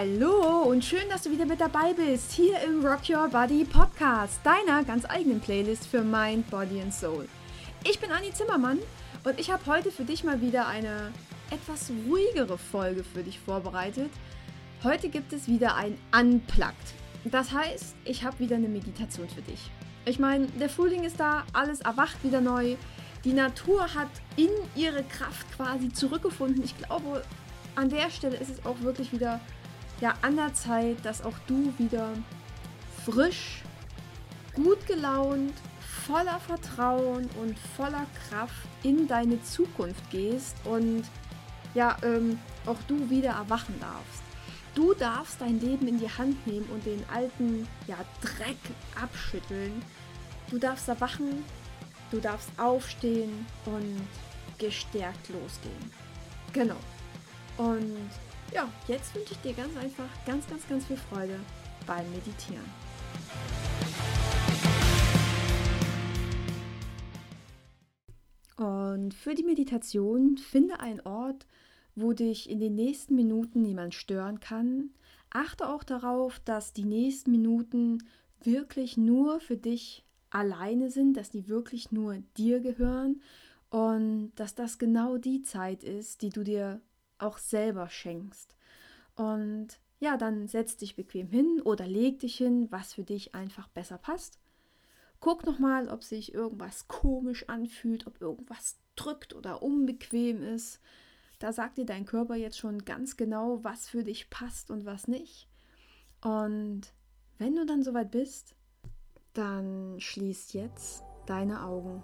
Hallo und schön, dass du wieder mit dabei bist, hier im Rock Your Body Podcast, deiner ganz eigenen Playlist für Mind, Body and Soul. Ich bin Anni Zimmermann und ich habe heute für dich mal wieder eine etwas ruhigere Folge für dich vorbereitet. Heute gibt es wieder ein Unplugged. Das heißt, ich habe wieder eine Meditation für dich. Ich meine, der Frühling ist da, alles erwacht wieder neu. Die Natur hat in ihre Kraft quasi zurückgefunden. Ich glaube, an der Stelle ist es auch wirklich wieder ja, an der Zeit, dass auch du wieder frisch, gut gelaunt, voller Vertrauen und voller Kraft in deine Zukunft gehst und ja, ähm, auch du wieder erwachen darfst. Du darfst dein Leben in die Hand nehmen und den alten ja, Dreck abschütteln. Du darfst erwachen, du darfst aufstehen und gestärkt losgehen. Genau. Und ja, jetzt wünsche ich dir ganz einfach ganz, ganz, ganz viel Freude beim Meditieren. Und für die Meditation finde einen Ort, wo dich in den nächsten Minuten niemand stören kann. Achte auch darauf, dass die nächsten Minuten wirklich nur für dich alleine sind, dass die wirklich nur dir gehören und dass das genau die Zeit ist, die du dir auch selber schenkst. Und ja, dann setz dich bequem hin oder leg dich hin, was für dich einfach besser passt. Guck nochmal, ob sich irgendwas komisch anfühlt, ob irgendwas drückt oder unbequem ist. Da sagt dir dein Körper jetzt schon ganz genau, was für dich passt und was nicht. Und wenn du dann soweit bist, dann schließ jetzt deine Augen.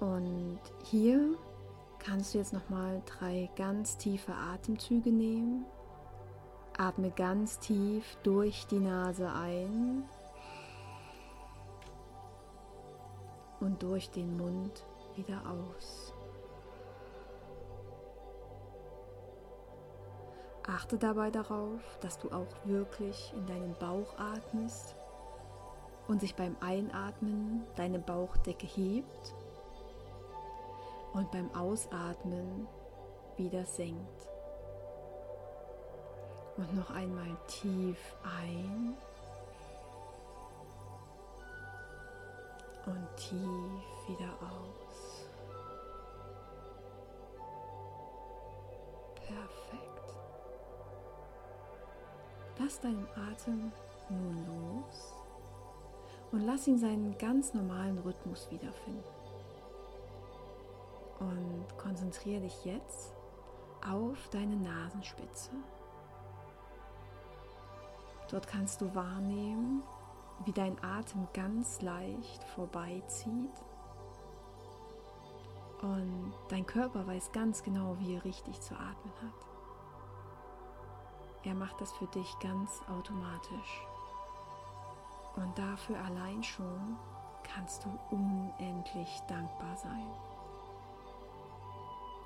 Und hier kannst du jetzt nochmal drei ganz tiefe Atemzüge nehmen. Atme ganz tief durch die Nase ein und durch den Mund wieder aus. Achte dabei darauf, dass du auch wirklich in deinen Bauch atmest und sich beim Einatmen deine Bauchdecke hebt und beim Ausatmen wieder senkt. Und noch einmal tief ein und tief wieder aus. Perfekt. Lass deinen Atem nun los und lass ihn seinen ganz normalen Rhythmus wiederfinden. Und konzentriere dich jetzt auf deine Nasenspitze. Dort kannst du wahrnehmen, wie dein Atem ganz leicht vorbeizieht. Und dein Körper weiß ganz genau, wie er richtig zu atmen hat. Er macht das für dich ganz automatisch. Und dafür allein schon kannst du unendlich dankbar sein.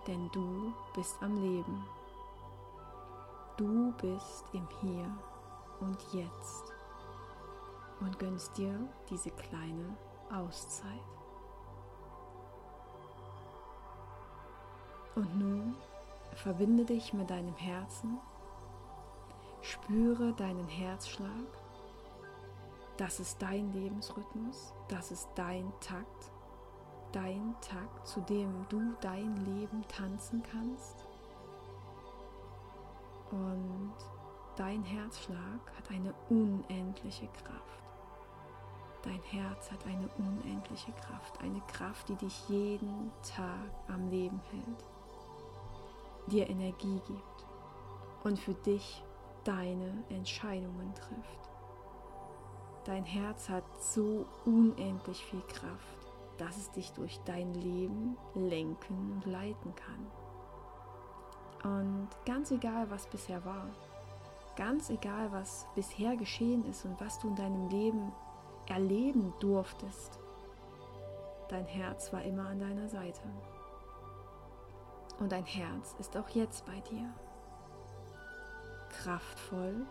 Denn du bist am Leben. Du bist im Hier und Jetzt und gönnst dir diese kleine Auszeit. Und nun verbinde dich mit deinem Herzen, spüre deinen Herzschlag das ist dein Lebensrhythmus, das ist dein Takt, dein Takt, zu dem du dein Leben tanzen kannst. Und dein Herzschlag hat eine unendliche Kraft. Dein Herz hat eine unendliche Kraft, eine Kraft, die dich jeden Tag am Leben hält, dir Energie gibt und für dich deine Entscheidungen trifft. Dein Herz hat so unendlich viel Kraft, dass es dich durch dein Leben lenken und leiten kann. Und ganz egal, was bisher war, ganz egal, was bisher geschehen ist und was du in deinem Leben erleben durftest, dein Herz war immer an deiner Seite. Und dein Herz ist auch jetzt bei dir. Kraftvoll,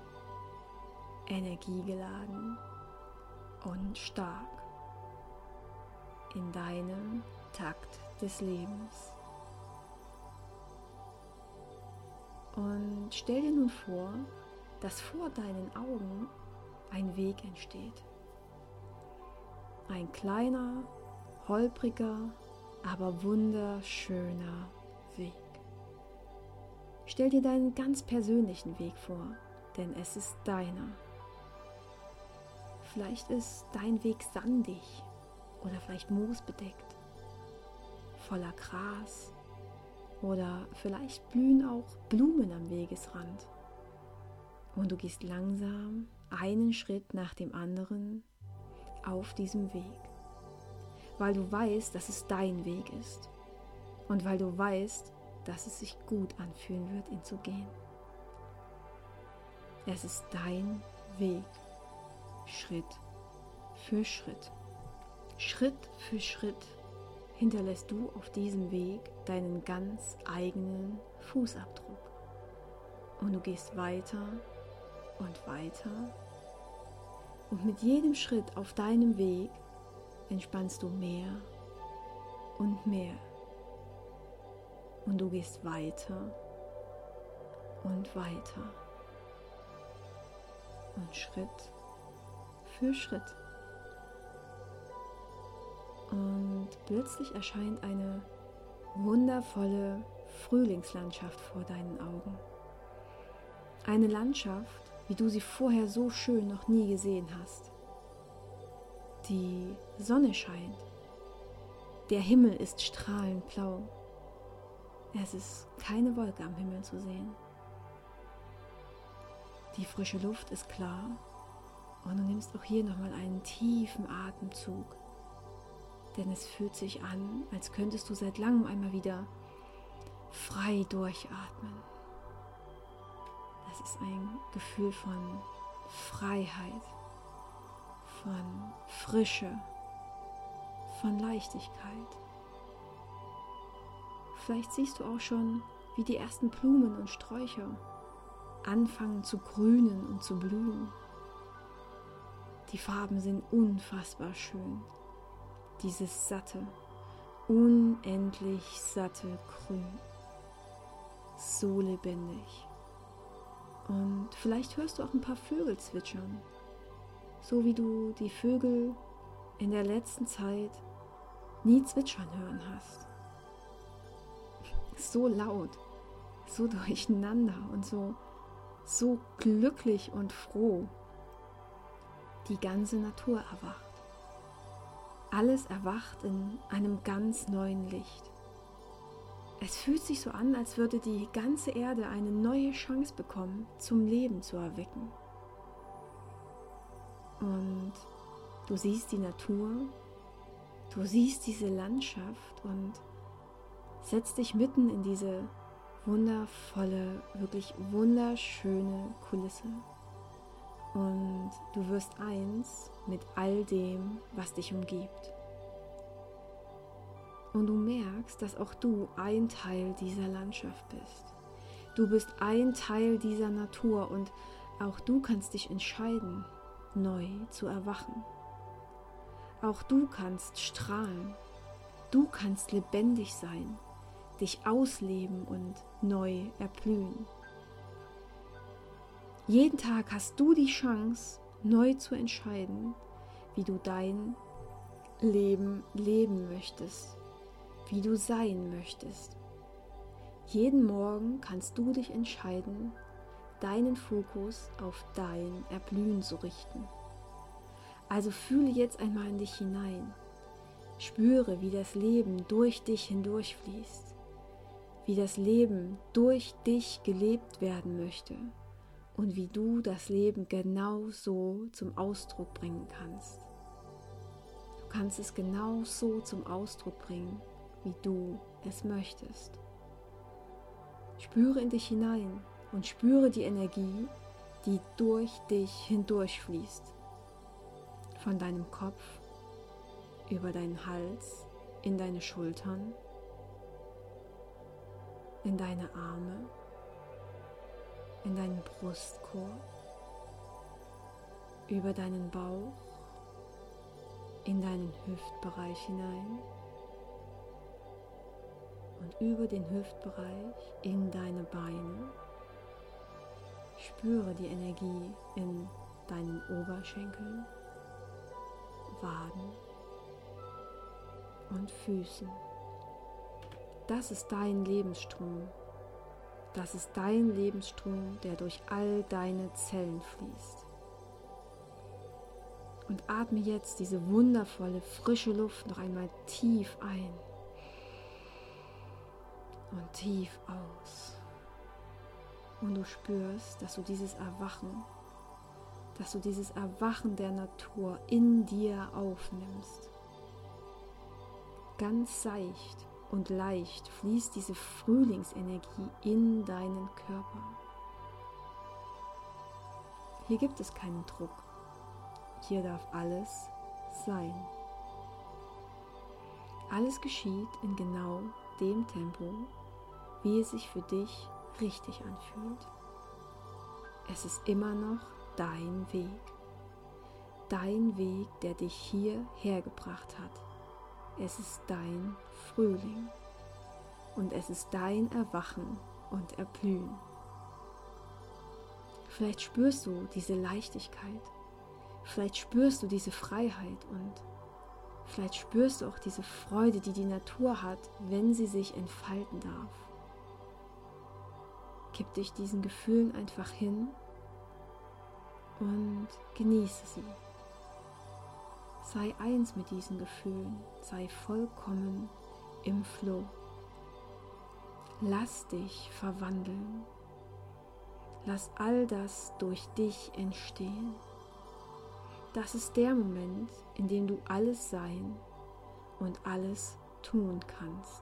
energiegeladen und stark in deinem Takt des Lebens. Und stell dir nun vor, dass vor deinen Augen ein Weg entsteht. Ein kleiner, holpriger, aber wunderschöner Weg. Stell dir deinen ganz persönlichen Weg vor, denn es ist deiner. Vielleicht ist dein Weg sandig oder vielleicht moosbedeckt, voller Gras oder vielleicht blühen auch Blumen am Wegesrand. Und du gehst langsam einen Schritt nach dem anderen auf diesem Weg, weil du weißt, dass es dein Weg ist und weil du weißt, dass es sich gut anfühlen wird, ihn zu gehen. Es ist dein Weg, Schritt für Schritt. Schritt für Schritt hinterlässt du auf diesem Weg deinen ganz eigenen Fußabdruck. Und du gehst weiter und weiter. Und mit jedem Schritt auf deinem Weg entspannst du mehr und mehr. Und du gehst weiter und weiter. Und Schritt für Schritt. Und plötzlich erscheint eine wundervolle Frühlingslandschaft vor deinen Augen. Eine Landschaft, wie du sie vorher so schön noch nie gesehen hast. Die Sonne scheint. Der Himmel ist strahlend blau. Es ist keine Wolke am Himmel zu sehen. Die frische Luft ist klar und du nimmst auch hier nochmal einen tiefen Atemzug denn es fühlt sich an, als könntest du seit langem einmal wieder frei durchatmen. Das ist ein Gefühl von Freiheit, von Frische, von Leichtigkeit. Vielleicht siehst du auch schon, wie die ersten Blumen und Sträucher anfangen zu grünen und zu blühen. Die Farben sind unfassbar schön dieses satte, unendlich satte Grün. So lebendig. Und vielleicht hörst du auch ein paar Vögel zwitschern, so wie du die Vögel in der letzten Zeit nie zwitschern hören hast. So laut, so durcheinander und so, so glücklich und froh. Die ganze Natur erwacht. Alles erwacht in einem ganz neuen Licht. Es fühlt sich so an, als würde die ganze Erde eine neue Chance bekommen, zum Leben zu erwecken. Und du siehst die Natur, du siehst diese Landschaft und setzt dich mitten in diese wundervolle, wirklich wunderschöne Kulisse. Und du wirst eins mit all dem, was dich umgibt. Und du merkst, dass auch du ein Teil dieser Landschaft bist. Du bist ein Teil dieser Natur und auch du kannst dich entscheiden, neu zu erwachen. Auch du kannst strahlen. Du kannst lebendig sein, dich ausleben und neu erblühen. Jeden Tag hast du die Chance, neu zu entscheiden, wie du dein Leben leben möchtest, wie du sein möchtest. Jeden Morgen kannst du dich entscheiden, deinen Fokus auf dein Erblühen zu richten. Also fühle jetzt einmal in dich hinein. Spüre, wie das Leben durch dich hindurchfließt, wie das Leben durch dich gelebt werden möchte und wie du das Leben genau so zum Ausdruck bringen kannst. Du kannst es genau so zum Ausdruck bringen, wie du es möchtest. Spüre in dich hinein und spüre die Energie, die durch dich hindurchfließt. Von deinem Kopf über deinen Hals, in deine Schultern, in deine Arme in deinen Brustkorb, über deinen Bauch, in deinen Hüftbereich hinein und über den Hüftbereich in deine Beine Spüre die Energie in deinen Oberschenkeln, Waden und Füßen. Das ist dein Lebensstrom. Das ist dein Lebensstrom, der durch all deine Zellen fließt. Und atme jetzt diese wundervolle, frische Luft noch einmal tief ein und tief aus. Und du spürst, dass du dieses Erwachen, dass du dieses Erwachen der Natur in dir aufnimmst. Ganz seicht und leicht fließt diese Frühlingsenergie in deinen Körper. Hier gibt es keinen Druck. Hier darf alles sein. Alles geschieht in genau dem Tempo, wie es sich für dich richtig anfühlt. Es ist immer noch dein Weg. Dein Weg, der dich hierher gebracht hat. Es ist dein Frühling und es ist dein Erwachen und Erblühen. Vielleicht spürst du diese Leichtigkeit, vielleicht spürst du diese Freiheit und vielleicht spürst du auch diese Freude, die die Natur hat, wenn sie sich entfalten darf. Gib dich diesen Gefühlen einfach hin und genieße sie. Sei eins mit diesen Gefühlen, sei vollkommen im Flow. Lass dich verwandeln. Lass all das durch dich entstehen. Das ist der Moment, in dem du alles sein und alles tun kannst.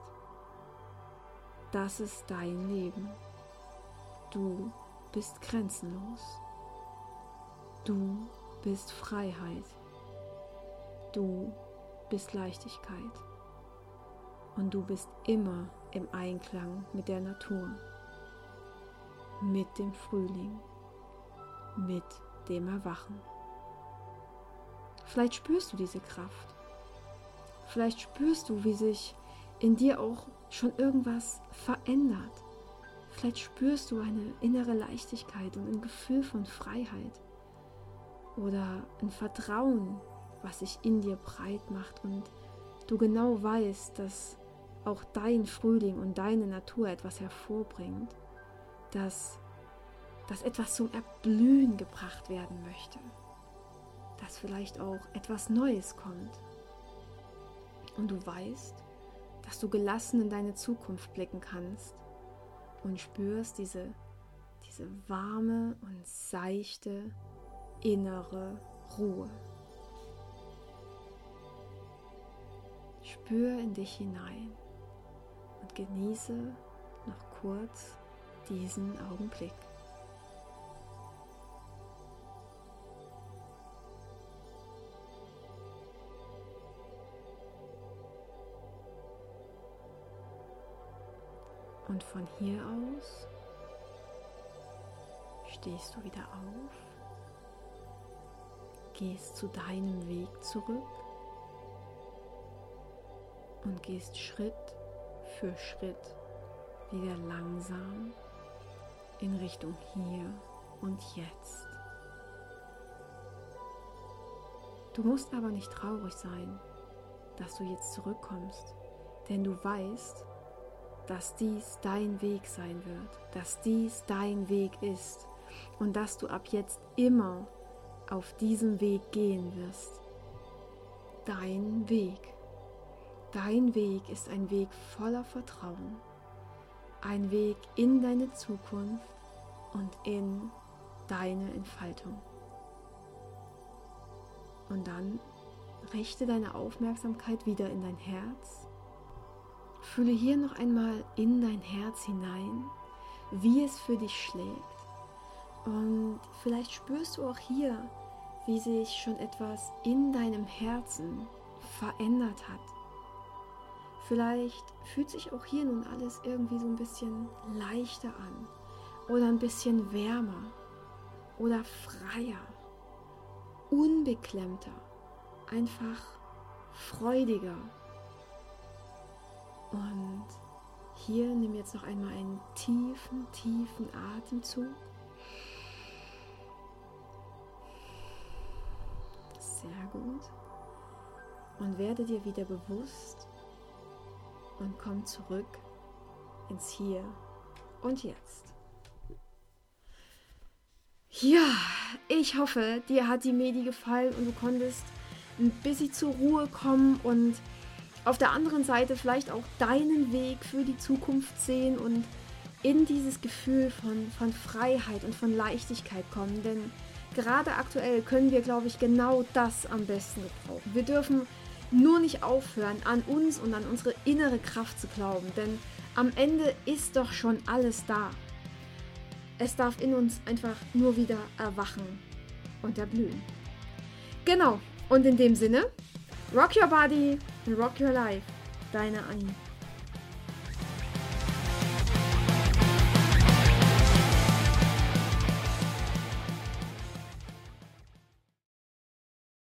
Das ist dein Leben. Du bist grenzenlos. Du bist Freiheit. Du bist Leichtigkeit. Und du bist immer im Einklang mit der Natur, mit dem Frühling, mit dem Erwachen. Vielleicht spürst du diese Kraft. Vielleicht spürst du, wie sich in dir auch schon irgendwas verändert. Vielleicht spürst du eine innere Leichtigkeit und ein Gefühl von Freiheit oder ein Vertrauen was sich in dir breit macht und du genau weißt, dass auch dein Frühling und deine Natur etwas hervorbringt, dass, dass etwas zum Erblühen gebracht werden möchte, dass vielleicht auch etwas Neues kommt. Und du weißt, dass du gelassen in deine Zukunft blicken kannst und spürst diese, diese warme und seichte innere Ruhe. Spür in dich hinein und genieße noch kurz diesen Augenblick. Und von hier aus stehst du wieder auf, gehst zu deinem Weg zurück und gehst Schritt für Schritt wieder langsam in Richtung hier und jetzt. Du musst aber nicht traurig sein, dass du jetzt zurückkommst, denn du weißt, dass dies dein Weg sein wird, dass dies dein Weg ist und dass du ab jetzt immer auf diesem Weg gehen wirst. Dein Weg. Dein Weg ist ein Weg voller Vertrauen, ein Weg in deine Zukunft und in deine Entfaltung. Und dann richte deine Aufmerksamkeit wieder in dein Herz. Fühle hier noch einmal in dein Herz hinein, wie es für dich schlägt. Und vielleicht spürst du auch hier, wie sich schon etwas in deinem Herzen verändert hat Vielleicht fühlt sich auch hier nun alles irgendwie so ein bisschen leichter an oder ein bisschen wärmer oder freier, unbeklemmter, einfach freudiger. Und hier nimm jetzt noch einmal einen tiefen, tiefen Atemzug. Sehr gut. Und werde dir wieder bewusst und komm zurück ins Hier und Jetzt. Ja, ich hoffe, dir hat die Medi gefallen und du konntest ein bisschen zur Ruhe kommen und auf der anderen Seite vielleicht auch deinen Weg für die Zukunft sehen und in dieses Gefühl von, von Freiheit und von Leichtigkeit kommen. Denn gerade aktuell können wir, glaube ich, genau das am besten gebrauchen. Wir dürfen nur nicht aufhören, an uns und an unsere innere Kraft zu glauben, denn am Ende ist doch schon alles da. Es darf in uns einfach nur wieder erwachen und erblühen. Genau, und in dem Sinne, rock your body rock your life. Deine Annie.